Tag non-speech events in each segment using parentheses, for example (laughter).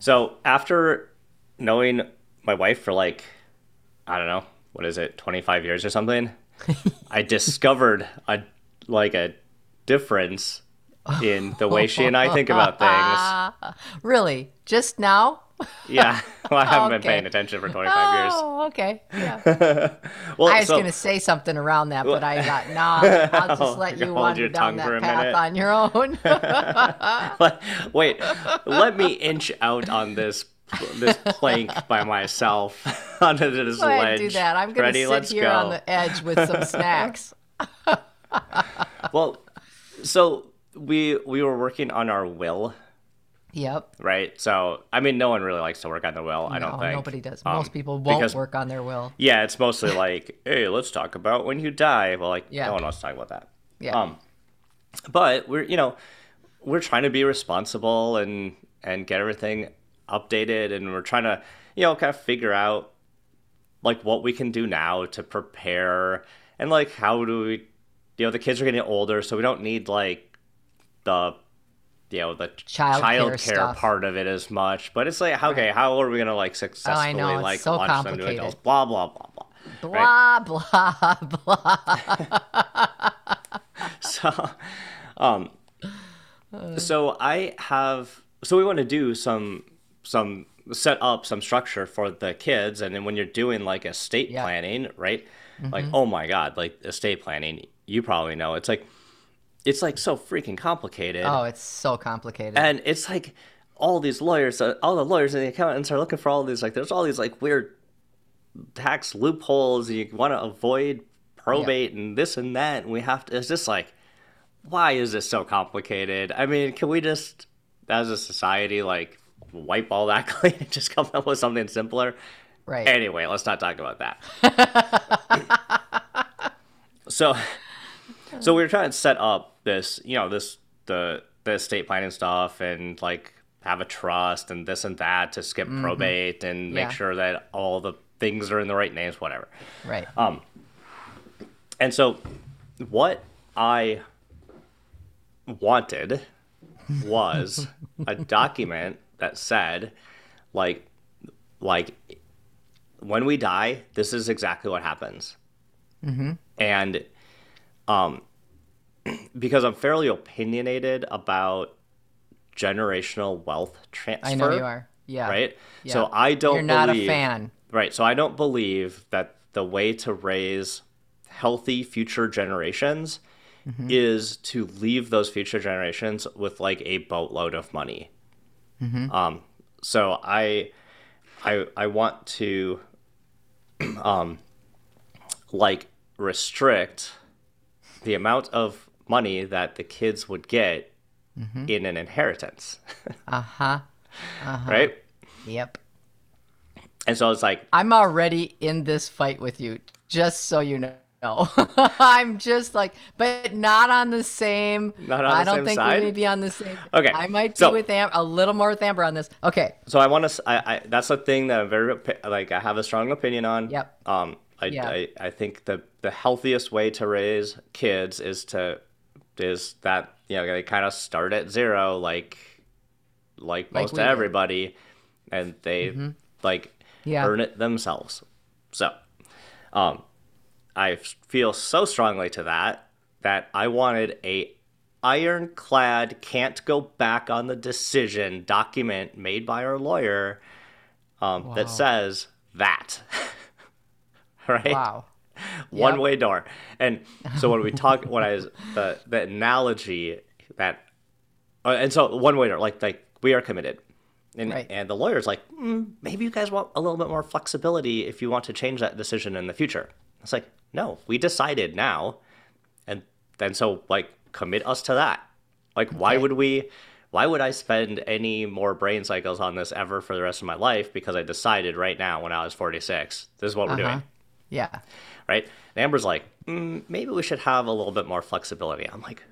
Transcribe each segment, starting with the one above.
So, after knowing my wife for like, I don't know, what is it, 25 years or something, (laughs) I discovered a like a difference in the way she and I think about things. (laughs) really? Just now? Yeah. (laughs) Well, I haven't okay. been paying attention for 25 oh, years. Oh, okay. Yeah. (laughs) well, I was so, going to say something around that, but I thought, (laughs) no, I'll just let you wander down that path on your own. Wait, let me inch out on this this plank by myself onto this Go ledge. do that. I'm going to sit Let's here go. on the edge with some snacks. well, so we we were working on our will. Yep. Right. So I mean, no one really likes to work on their will. No, I don't think nobody does. Um, Most people won't because, work on their will. Yeah, it's mostly (laughs) like, hey, let's talk about when you die. Well, like, yeah. no one wants to talk about that. Yeah. Um, but we're you know we're trying to be responsible and and get everything updated, and we're trying to you know kind of figure out like what we can do now to prepare and like how do we you know the kids are getting older, so we don't need like the you know the child, child care, care part of it as much but it's like okay right. how are we gonna like successfully oh, like so launch them to adults blah blah blah blah blah right? blah blah (laughs) so um so i have so we want to do some some set up some structure for the kids and then when you're doing like estate yeah. planning right mm-hmm. like oh my god like estate planning you probably know it's like it's like so freaking complicated. Oh, it's so complicated. And it's like all these lawyers, uh, all the lawyers and the accountants are looking for all these like there's all these like weird tax loopholes. You want to avoid probate and this and that, and we have to. It's just like, why is this so complicated? I mean, can we just, as a society, like wipe all that (laughs) clean and just come up with something simpler? Right. Anyway, let's not talk about that. (laughs) so so we were trying to set up this, you know, this the the estate planning stuff and like have a trust and this and that to skip mm-hmm. probate and make yeah. sure that all the things are in the right names, whatever. Right. Um. And so, what I wanted was a (laughs) document that said, like, like when we die, this is exactly what happens. Mm-hmm. And um, (clears throat) because I'm fairly opinionated about generational wealth transfer. I know you are. Yeah. Right. Yeah. So I don't. You're not believe, a fan. Right. So I don't believe that the way to raise healthy future generations mm-hmm. is to leave those future generations with like a boatload of money. Mm-hmm. Um. So I, I, I want to, (clears throat) um, like restrict the amount of money that the kids would get mm-hmm. in an inheritance. (laughs) uh huh. Uh-huh. Right? Yep. And so it's like I'm already in this fight with you, just so you know. (laughs) I'm just like, but not on the same. Not on I don't think side? we may be on the same. Okay, I might so, be with Am- a little more with Amber on this. Okay. So I want to. I, I that's a thing that I'm very like. I have a strong opinion on. Yep. Um, I, yeah. I, I think the the healthiest way to raise kids is to is that you know they kind of start at zero like like, like most everybody did. and they mm-hmm. like yeah. earn it themselves so um i feel so strongly to that that i wanted a ironclad can't go back on the decision document made by our lawyer um, wow. that says that (laughs) (laughs) right? Wow. One way door. And so when we talk, when I the the analogy that, uh, and so one way door, like like we are committed, and right. and the lawyer's like, mm, maybe you guys want a little bit more flexibility if you want to change that decision in the future. It's like, no, we decided now, and then so like commit us to that. Like, okay. why would we? why would I spend any more brain cycles on this ever for the rest of my life? Because I decided right now when I was 46, this is what we're uh-huh. doing. Yeah. Right. And Amber's like, mm, maybe we should have a little bit more flexibility. I'm like,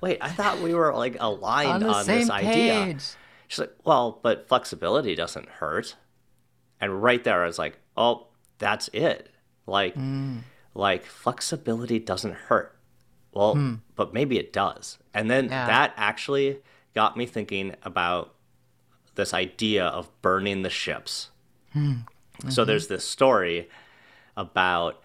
wait, I thought we were like aligned on, on this page. idea. She's like, well, but flexibility doesn't hurt. And right there, I was like, oh, that's it. Like, mm. like flexibility doesn't hurt. Well, hmm. but maybe it does. And then yeah. that actually got me thinking about this idea of burning the ships. Hmm. Mm-hmm. So there's this story about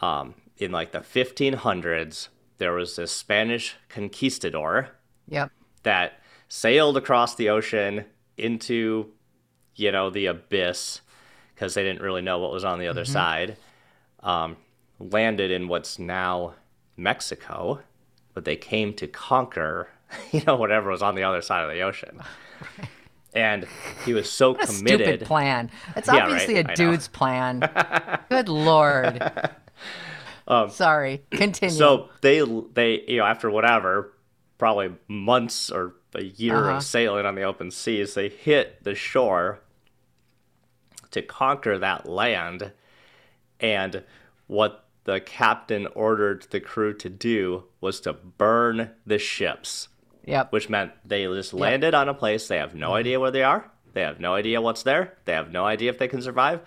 um, in like the 1500s, there was this Spanish conquistador yep. that sailed across the ocean into, you know, the abyss because they didn't really know what was on the other mm-hmm. side. Um, landed in what's now Mexico, but they came to conquer, (laughs) you know, whatever was on the other side of the ocean. (laughs) And he was so (laughs) what committed. stupid plan. It's yeah, obviously right? a dude's plan. (laughs) Good lord. Um, Sorry. Continue. So they they you know after whatever, probably months or a year uh-huh. of sailing on the open seas, they hit the shore to conquer that land, and what the captain ordered the crew to do was to burn the ships. Yep. Which meant they just landed yep. on a place they have no mm-hmm. idea where they are. They have no idea what's there. They have no idea if they can survive.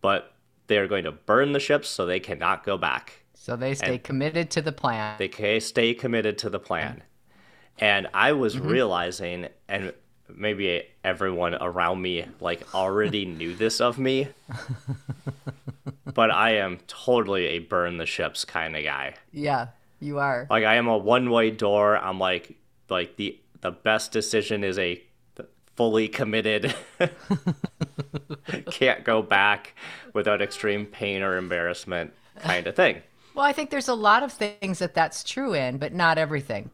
But they are going to burn the ships so they cannot go back. So they stay and committed to the plan. They stay committed to the plan. And I was mm-hmm. realizing, and maybe everyone around me like already (laughs) knew this of me. but I am totally a burn the ships kind of guy. Yeah, you are. Like I am a one-way door. I'm like like the the best decision is a fully committed (laughs) can't go back without extreme pain or embarrassment kind of thing. Well, I think there's a lot of things that that's true in, but not everything.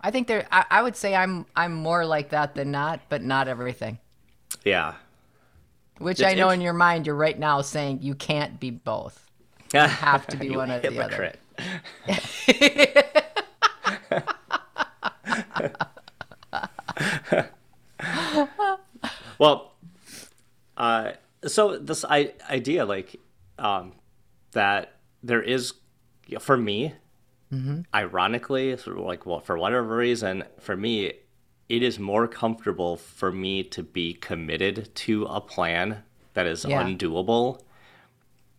I think there. I, I would say I'm I'm more like that than not, but not everything. Yeah, which it's I know in your mind, you're right now saying you can't be both. You (laughs) have to be one or the other. (laughs) well, uh, so this I- idea, like, um, that there is, for me, mm-hmm. ironically, like, well, for whatever reason, for me, it is more comfortable for me to be committed to a plan that is yeah. undoable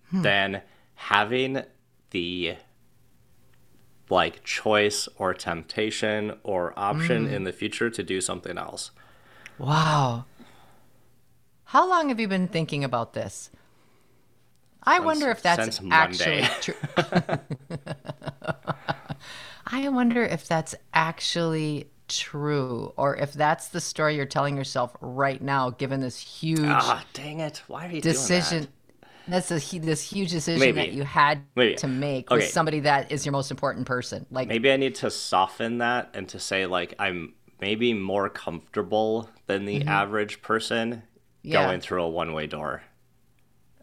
hmm. than having the like choice or temptation or option mm. in the future to do something else. Wow. How long have you been thinking about this? I since, wonder if that's actually (laughs) true. (laughs) I wonder if that's actually true or if that's the story you're telling yourself right now given this huge ah dang it why are you decision that? that's a this huge decision maybe. that you had maybe. to make okay. with somebody that is your most important person like maybe i need to soften that and to say like i'm maybe more comfortable than the mm-hmm. average person yeah. going through a one-way door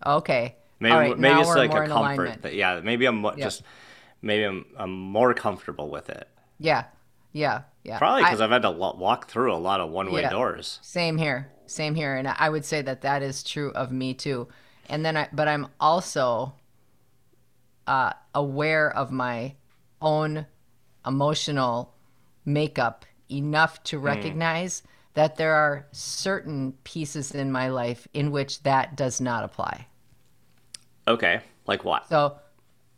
okay maybe, right, maybe it's like a comfort that, yeah maybe i'm yep. just maybe I'm, I'm more comfortable with it yeah yeah, yeah. Probably because I've had to walk through a lot of one-way yeah, doors. Same here, same here, and I would say that that is true of me too. And then, I, but I'm also uh, aware of my own emotional makeup enough to hmm. recognize mm. That there are certain pieces in my life in which that does not apply. Okay, like what? So,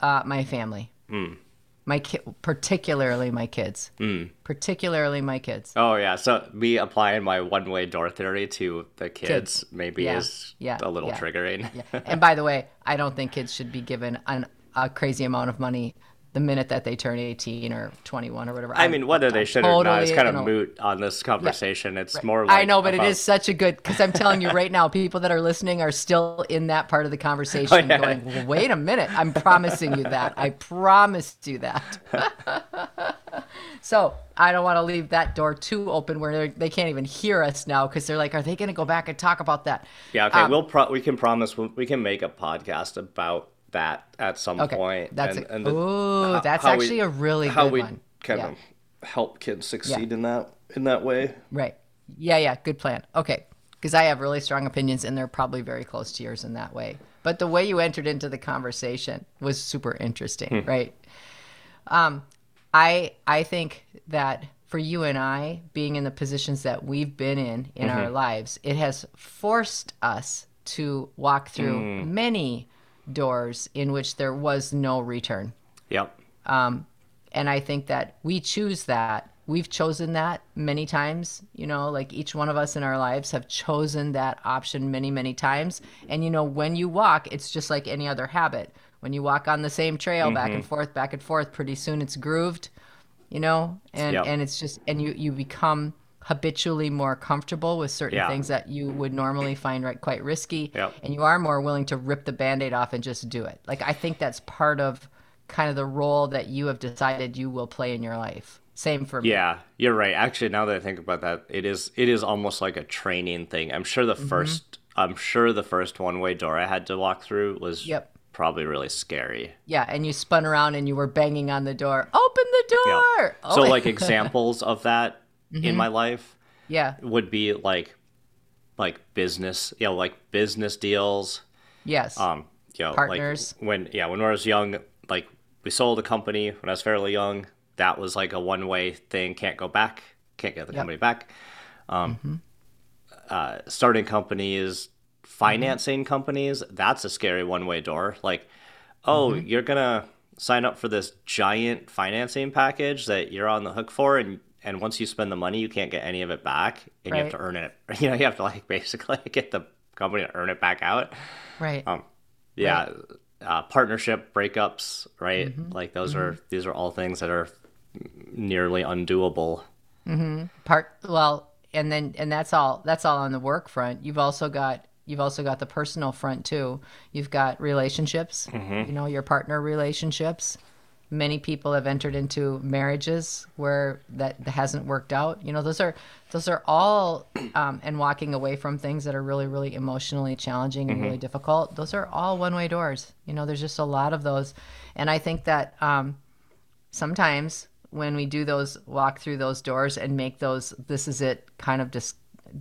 uh, my family. Mm my ki- particularly my kids mm. particularly my kids oh yeah so me applying my one-way door theory to the kids, kids. maybe yeah. is yeah. a little yeah. triggering and by the (laughs) way i don't think kids should be given an, a crazy amount of money the minute that they turn 18 or 21 or whatever. I, I mean, whether they should totally, or not, it's kind of moot on this conversation. Yeah, it's right. more like I know, but about... it is such a good because I'm telling you right now, people that are listening are still in that part of the conversation (laughs) oh, yeah. going, well, wait a minute. I'm promising you that. I promised you that. (laughs) so I don't want to leave that door too open where they can't even hear us now because they're like, are they going to go back and talk about that? Yeah, okay. Um, we'll pro- we can promise we can make a podcast about that at some okay. point. That's and, a, and the, ooh, how, that's how actually we, a really how good we one. kind yeah. of help kids succeed yeah. in that in that way. Right. Yeah, yeah, good plan. Okay, because I have really strong opinions, and they're probably very close to yours in that way. But the way you entered into the conversation was super interesting, hmm. right? Um, I I think that for you and I, being in the positions that we've been in in mm-hmm. our lives, it has forced us to walk through mm. many doors in which there was no return. Yep. Um, and I think that we choose that. We've chosen that many times, you know, like each one of us in our lives have chosen that option many, many times. And, you know, when you walk, it's just like any other habit. When you walk on the same trail mm-hmm. back and forth, back and forth, pretty soon it's grooved you know and yep. and it's just and you you become habitually more comfortable with certain yeah. things that you would normally find right quite risky yep. and you are more willing to rip the band-aid off and just do it like i think that's part of kind of the role that you have decided you will play in your life same for me yeah you're right actually now that i think about that it is it is almost like a training thing i'm sure the mm-hmm. first i'm sure the first one way door i had to walk through was yep probably really scary. Yeah, and you spun around and you were banging on the door. Open the door. Yeah. Oh. So like (laughs) examples of that mm-hmm. in my life, yeah, would be like like business, you know, like business deals. Yes. Um, you know, partners. Like when yeah, when I was young, like we sold a company when I was fairly young. That was like a one way thing. Can't go back. Can't get the yep. company back. Um, mm-hmm. uh, starting companies financing companies, that's a scary one way door. Like, oh, mm-hmm. you're gonna sign up for this giant financing package that you're on the hook for and and once you spend the money you can't get any of it back and right. you have to earn it (laughs) you know you have to like basically (laughs) get the company to earn it back out right um yeah right. Uh, partnership breakups right mm-hmm. like those mm-hmm. are these are all things that are nearly undoable mm-hmm. part well and then and that's all that's all on the work front you've also got you've also got the personal front too. You've got relationships, mm-hmm. you know, your partner relationships. Many people have entered into marriages where that hasn't worked out. You know, those are those are all um, and walking away from things that are really really emotionally challenging and mm-hmm. really difficult. Those are all one way doors. You know, there's just a lot of those, and I think that um, sometimes when we do those walk through those doors and make those this is it kind of dis-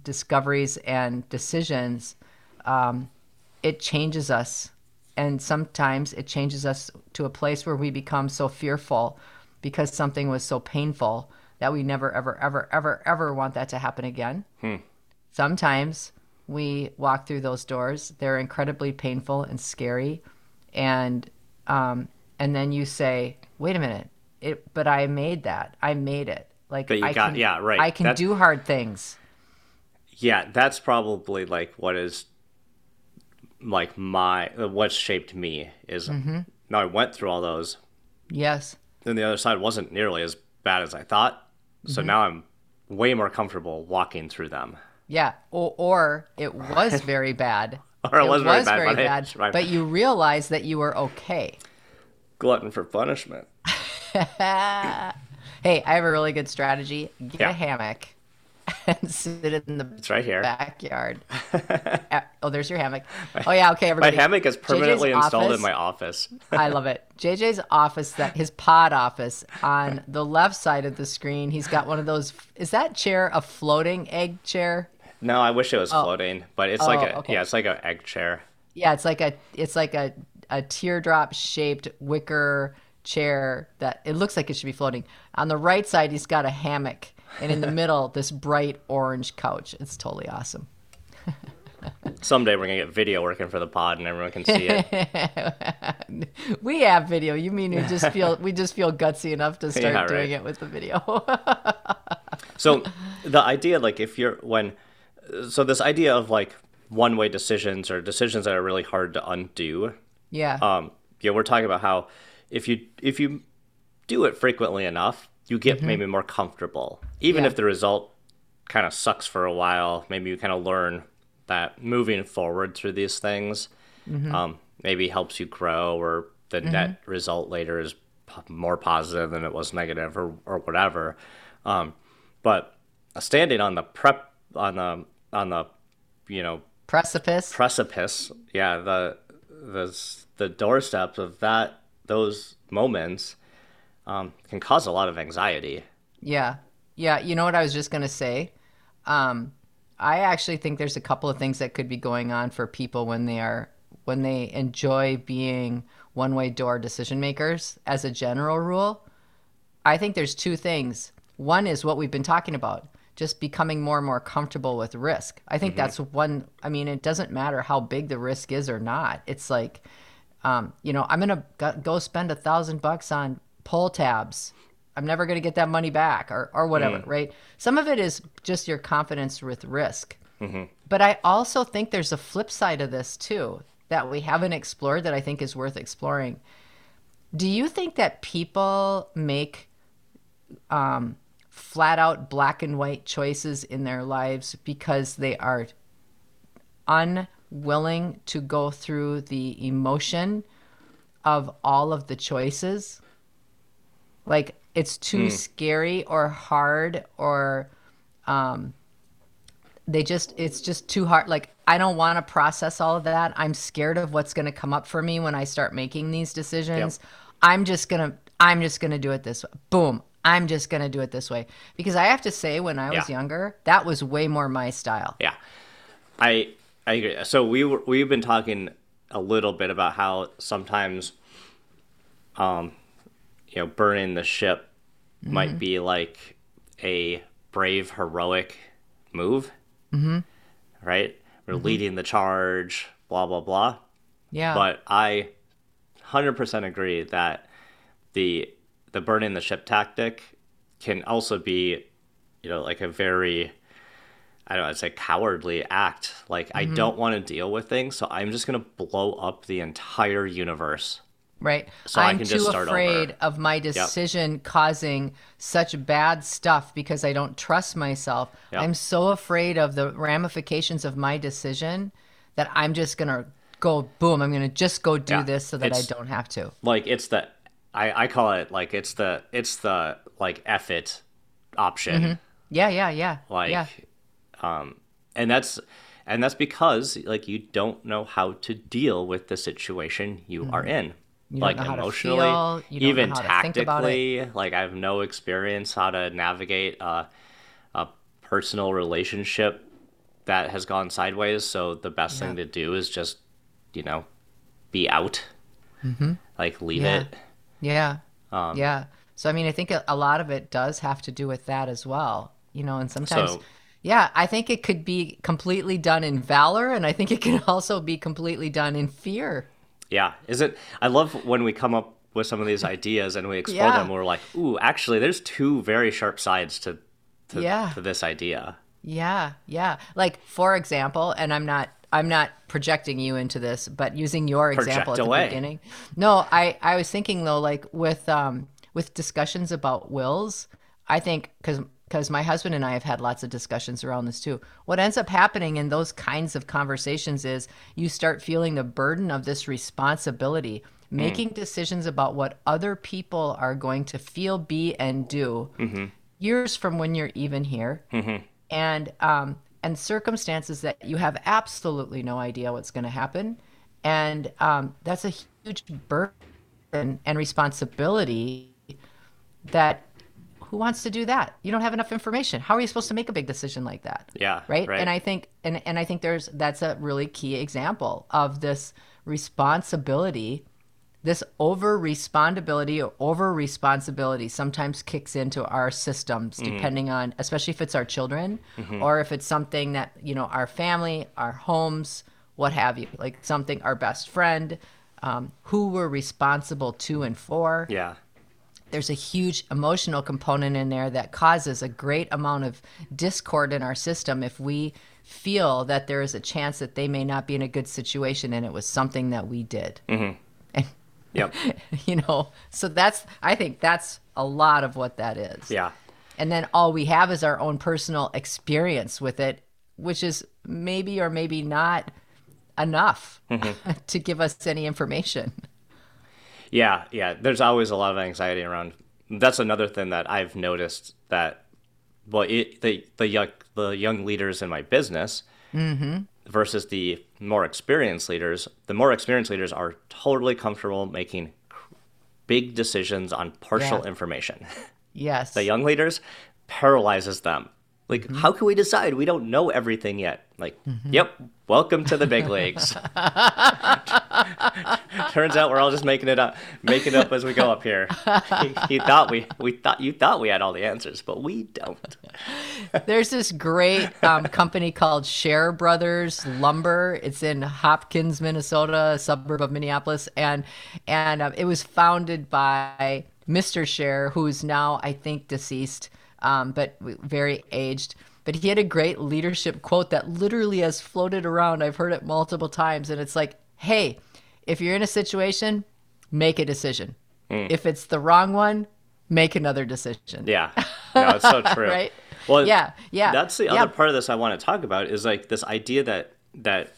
discoveries and decisions um, it changes us. And sometimes it changes us to a place where we become so fearful because something was so painful that we never, ever, ever, ever, ever want that to happen again. Hmm. Sometimes we walk through those doors, they're incredibly painful and scary. And, um, and then you say, wait a minute, it, but I made that. I made it. Like I got, can, yeah, right. I can that's, do hard things. Yeah, that's probably like what is like my what shaped me is mm-hmm. now I went through all those. Yes. Then the other side wasn't nearly as bad as I thought. So mm-hmm. now I'm way more comfortable walking through them. Yeah, or, or it (laughs) was very bad. or it, it was, was, very bad, very bad but, but you realized that you were okay. Glutton for punishment. (laughs) hey, I have a really good strategy. Get yeah. a hammock and (laughs) sit in the it's right here backyard. (laughs) oh, there's your hammock. Oh yeah, okay. Everybody. My hammock is permanently JJ's installed office, in my office. I love it. (laughs) JJ's office, that his pod office, on the left side of the screen, he's got one of those. Is that chair a floating egg chair? No, I wish it was oh. floating, but it's oh, like a okay. yeah, it's like an egg chair. Yeah, it's like a it's like a a teardrop shaped wicker chair that it looks like it should be floating. On the right side, he's got a hammock and in the (laughs) middle, this bright orange couch. It's totally awesome. (laughs) Someday we're gonna get video working for the pod, and everyone can see it. (laughs) we have video. You mean we just feel we just feel gutsy enough to start yeah, right. doing it with the video? so the idea, like, if you're when, so this idea of like one-way decisions or decisions that are really hard to undo. Yeah. Um. Yeah, we're talking about how if you if you do it frequently enough, you get mm-hmm. maybe more comfortable. Even yeah. if the result kind of sucks for a while, maybe you kind of learn that moving forward through these things mm-hmm. um, maybe helps you grow, or the mm-hmm. net result later is more positive than it was negative, or or whatever. Um, but standing on the prep on the on the you know precipice precipice, yeah, the the the doorsteps of that those moments um, can cause a lot of anxiety. Yeah. Yeah. You know what I was just going to say? um, I actually think there's a couple of things that could be going on for people when they are when they enjoy being one-way door decision makers as a general rule. I think there's two things. One is what we've been talking about, just becoming more and more comfortable with risk. I think mm-hmm. that's one. I mean, it doesn't matter how big the risk is or not. It's like, um, you know, I'm gonna go spend a thousand bucks on pull tabs I'm never going to get that money back or, or whatever, mm. right? Some of it is just your confidence with risk. Mm-hmm. But I also think there's a flip side of this too that we haven't explored that I think is worth exploring. Do you think that people make um, flat out black and white choices in their lives because they are unwilling to go through the emotion of all of the choices? Like, it's too mm. scary or hard or um, they just it's just too hard like i don't want to process all of that i'm scared of what's going to come up for me when i start making these decisions yep. i'm just going to i'm just going to do it this way boom i'm just going to do it this way because i have to say when i was yeah. younger that was way more my style yeah i i agree so we were we've been talking a little bit about how sometimes um you know, burning the ship mm-hmm. might be like a brave, heroic move. Mm-hmm. Right? We're mm-hmm. leading the charge, blah, blah, blah. Yeah. But I 100% agree that the the burning the ship tactic can also be, you know, like a very I don't know, it's a cowardly act. Like mm-hmm. I don't want to deal with things, so I'm just gonna blow up the entire universe right? So I'm too afraid over. of my decision yep. causing such bad stuff because I don't trust myself. Yep. I'm so afraid of the ramifications of my decision that I'm just gonna go boom. I'm gonna just go do yeah. this so that it's, I don't have to. Like it's the I I call it like it's the it's the like F it option. Mm-hmm. Yeah, yeah, yeah. Like, yeah. Um, and that's and that's because like you don't know how to deal with the situation you mm-hmm. are in like emotionally, even tactically. Like I have no experience how to navigate a, a personal relationship that has gone sideways. So the best yeah. thing to do is just, you know, be out, mm-hmm. like leave yeah. it. Yeah. Um, yeah. So I mean, I think a, a, lot of it does have to do with that as well. You know, and sometimes. So, yeah, I think it could be completely done in valor, and I think it can (laughs) also be completely done in fear. Yeah, is it? I love when we come up with some of these ideas and we explore yeah. them. We're like, ooh, actually, there's two very sharp sides to to, yeah. to this idea. Yeah, yeah. Like for example, and I'm not I'm not projecting you into this, but using your example Project at away. the beginning. No, I I was thinking though, like with um with discussions about wills, I think because because my husband and I have had lots of discussions around this too. What ends up happening in those kinds of conversations is you start feeling the burden of this responsibility, mm. making decisions about what other people are going to feel, be, and do mm-hmm. years from when you're even here, mm-hmm. and um, and circumstances that you have absolutely no idea what's going to happen, and um, that's a huge burden and responsibility that who wants to do that? You don't have enough information. How are you supposed to make a big decision like that? Yeah. Right? right. And I think and, and I think there's that's a really key example of this responsibility, this over responsibility or over responsibility sometimes kicks into our systems mm-hmm. depending on especially if it's our children mm-hmm. or if it's something that, you know, our family, our homes, what have you, like something our best friend, um, who we're responsible to and for. Yeah there's a huge emotional component in there that causes a great amount of discord in our system if we feel that there is a chance that they may not be in a good situation and it was something that we did. Mm-hmm. And, (laughs) yep. you know, so that's, I think that's a lot of what that is. Yeah. And then all we have is our own personal experience with it, which is maybe or maybe not enough mm-hmm. (laughs) to give us any information. Yeah, yeah. There's always a lot of anxiety around. That's another thing that I've noticed that, well, it, the the young the young leaders in my business mm-hmm. versus the more experienced leaders. The more experienced leaders are totally comfortable making big decisions on partial yeah. information. Yes. the young leaders paralyzes them Like, mm-hmm. how can we decide? We don't know everything yet. Like, mm-hmm. yep, welcome to the big leagues. (laughs) (laughs) Turns out we're all just making it up, making up as we go up here. He, he, thought we, we thought you thought we had all the answers, but we don't. (laughs) There's this great um, company called Scherer Brothers Lumber. It's in Hopkins, Minnesota, a suburb of Minneapolis, and and um, it was founded by Mr. Scherer, who's now I think deceased um, but very aged. But he had a great leadership quote that literally has floated around. I've heard it multiple times, and it's like, "Hey, if you're in a situation, make a decision. Mm. If it's the wrong one, make another decision." Yeah, (laughs) no, it's so true. right? Well, yeah, yeah. That's the yeah. other part of this I want to talk about is like this idea that that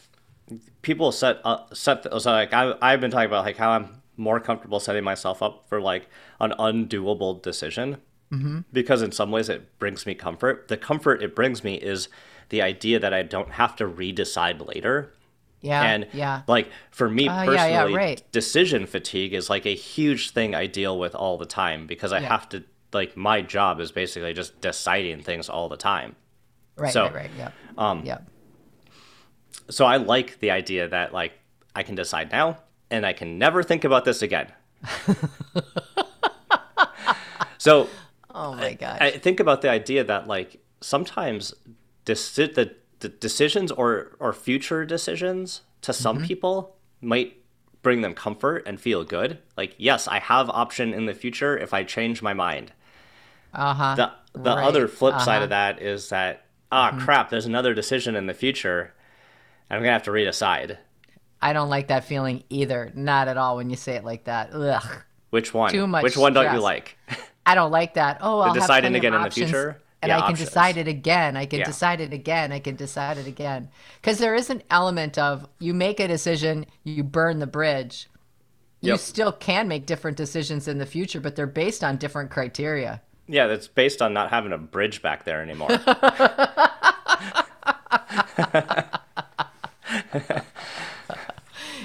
people set up set so like I I've been talking about like how I'm more comfortable setting myself up for like an undoable decision mm-hmm. because in some ways it brings me comfort. The comfort it brings me is the idea that I don't have to redecide later. Yeah. And yeah. like for me uh, personally, yeah, yeah, right. decision fatigue is like a huge thing I deal with all the time because I yeah. have to like my job is basically just deciding things all the time. Right, so, right, right. Yeah. Um, yeah. So I like the idea that like I can decide now and I can never think about this again. (laughs) so Oh my god! I, I, think about the idea that like sometimes deci- the, the decisions or or future decisions to some mm-hmm. people might bring them comfort and feel good. Like yes, I have option in the future if I change my mind. Uh huh. The the right. other flip uh-huh. side of that is that ah mm-hmm. crap, there's another decision in the future, and I'm gonna have to redecide. I don't like that feeling either. Not at all when you say it like that. Ugh. Which one? Too much. Which one stress. don't you like? (laughs) I don't like that. Oh, I'll deciding again in the future. And yeah, I can options. decide it again. I can yeah. decide it again. I can decide it again. Because there is an element of you make a decision, you burn the bridge. You yep. still can make different decisions in the future, but they're based on different criteria. Yeah, that's based on not having a bridge back there anymore. (laughs)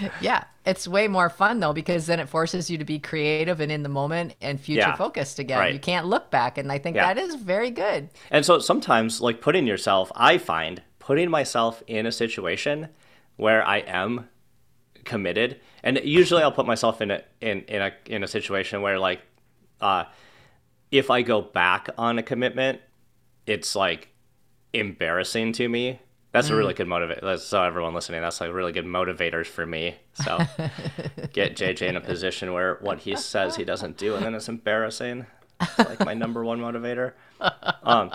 (laughs) yeah, it's way more fun though because then it forces you to be creative and in the moment and future yeah, focused again. Right. You can't look back, and I think yeah. that is very good. And so sometimes, like putting yourself, I find putting myself in a situation where I am committed, and usually I'll put myself in a in in a in a situation where like, uh, if I go back on a commitment, it's like embarrassing to me that's mm. a really mm. good motivator. So everyone listening, that's like really good motivators for me. So (laughs) get JJ in a position where what he says he doesn't do, and then it's embarrassing. It's like my number one motivator. Um,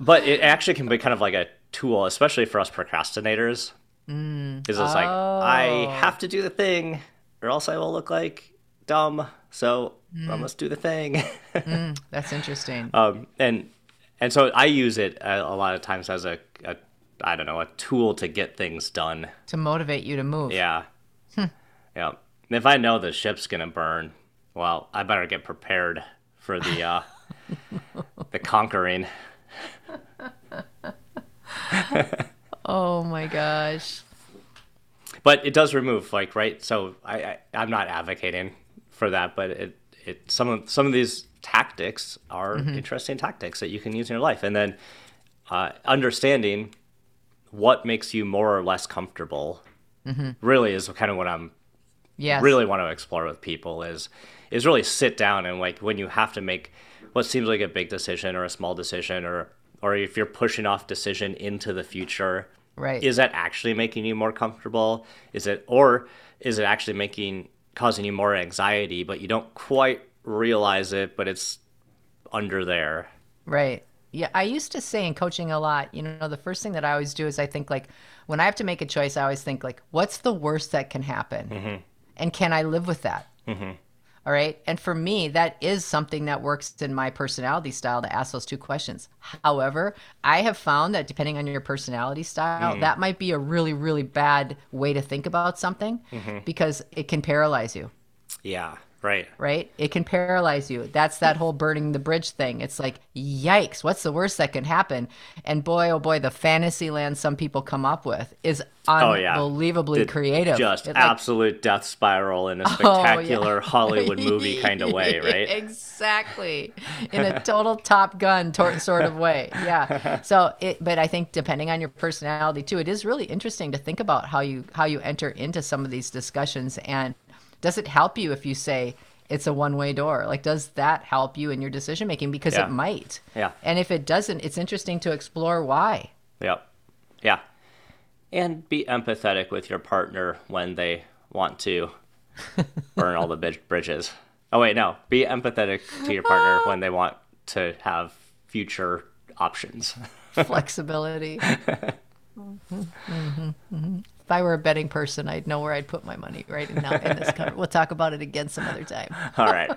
but it actually can be kind of like a tool, especially for us procrastinators. Because mm. it's oh. like I have to do the thing, or else I will look like dumb. So mm. I must do the thing. mm, that's interesting. (laughs) Um, and and so I use it a, a lot of times as a, a I don't know a tool to get things done to motivate you to move. Yeah, hmm. yeah. And if I know the ship's gonna burn, well, I better get prepared for the uh, (laughs) the conquering. oh my gosh! But it does remove like right. So I, I I'm not advocating for that, but it it some of some of these tactics are mm-hmm. interesting tactics that you can use in your life. And then uh, understanding what makes you more or less comfortable mm-hmm. really is kind of what I'm yes. really want to explore with people is is really sit down and like when you have to make what seems like a big decision or a small decision or or if you're pushing off decision into the future right is that actually making you more comfortable is it or is it actually making causing you more anxiety but you don't quite realize it, but it's under there. Right. Yeah, I used to say in coaching a lot, you know, the first thing that I always do is I think like when I have to make a choice, I always think like, what's the worst that can happen? Mm-hmm. And can I live with that? Mm-hmm. All right. And for me, that is something that works in my personality style to ask those two questions. However, I have found that depending on your personality style, mm. that might be a really, really bad way to think about something mm-hmm. because it can paralyze you. Yeah. Right. Right? It can paralyze you. That's that whole burning the bridge thing. It's like, yikes, what's the worst that can happen? And boy, oh boy, the fantasy land some people come up with is unbelievably oh, yeah. creative. Just it, like, absolute death spiral in a spectacular (laughs) oh, yeah. Hollywood movie (laughs) kind of way, right? exactly. In a total Top Gun tor- sort of way. Yeah. (laughs) So, it, but I think depending on your personality too, it is really interesting to think about how you how you enter into some of these discussions and does it help you if you say it's a one way door? Like, does that help you in your decision making? Because yeah. it might. Yeah. And if it doesn't, it's interesting to explore why. Yep. Yeah. And be empathetic with your partner when they want to (laughs) burn all the bridges. Oh, wait, no. Be empathetic to your partner when they want to have future options. (laughs) Flexibility. (laughs) mm-hmm, mm-hmm. If I were a betting person, I'd know where I'd put my money right now in this cover. We'll talk about it again some other time. (laughs) All right.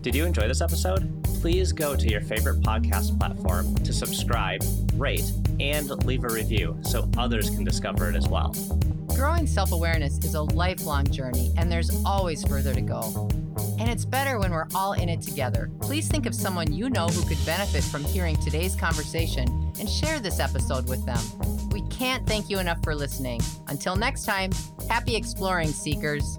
Did you enjoy this episode? Please go to your favorite podcast platform to subscribe, rate, and leave a review so others can discover it as well. Growing self awareness is a lifelong journey, and there's always further to go. And it's better when we're all in it together. Please think of someone you know who could benefit from hearing today's conversation and share this episode with them. We can't thank you enough for listening. Until next time, happy exploring, seekers.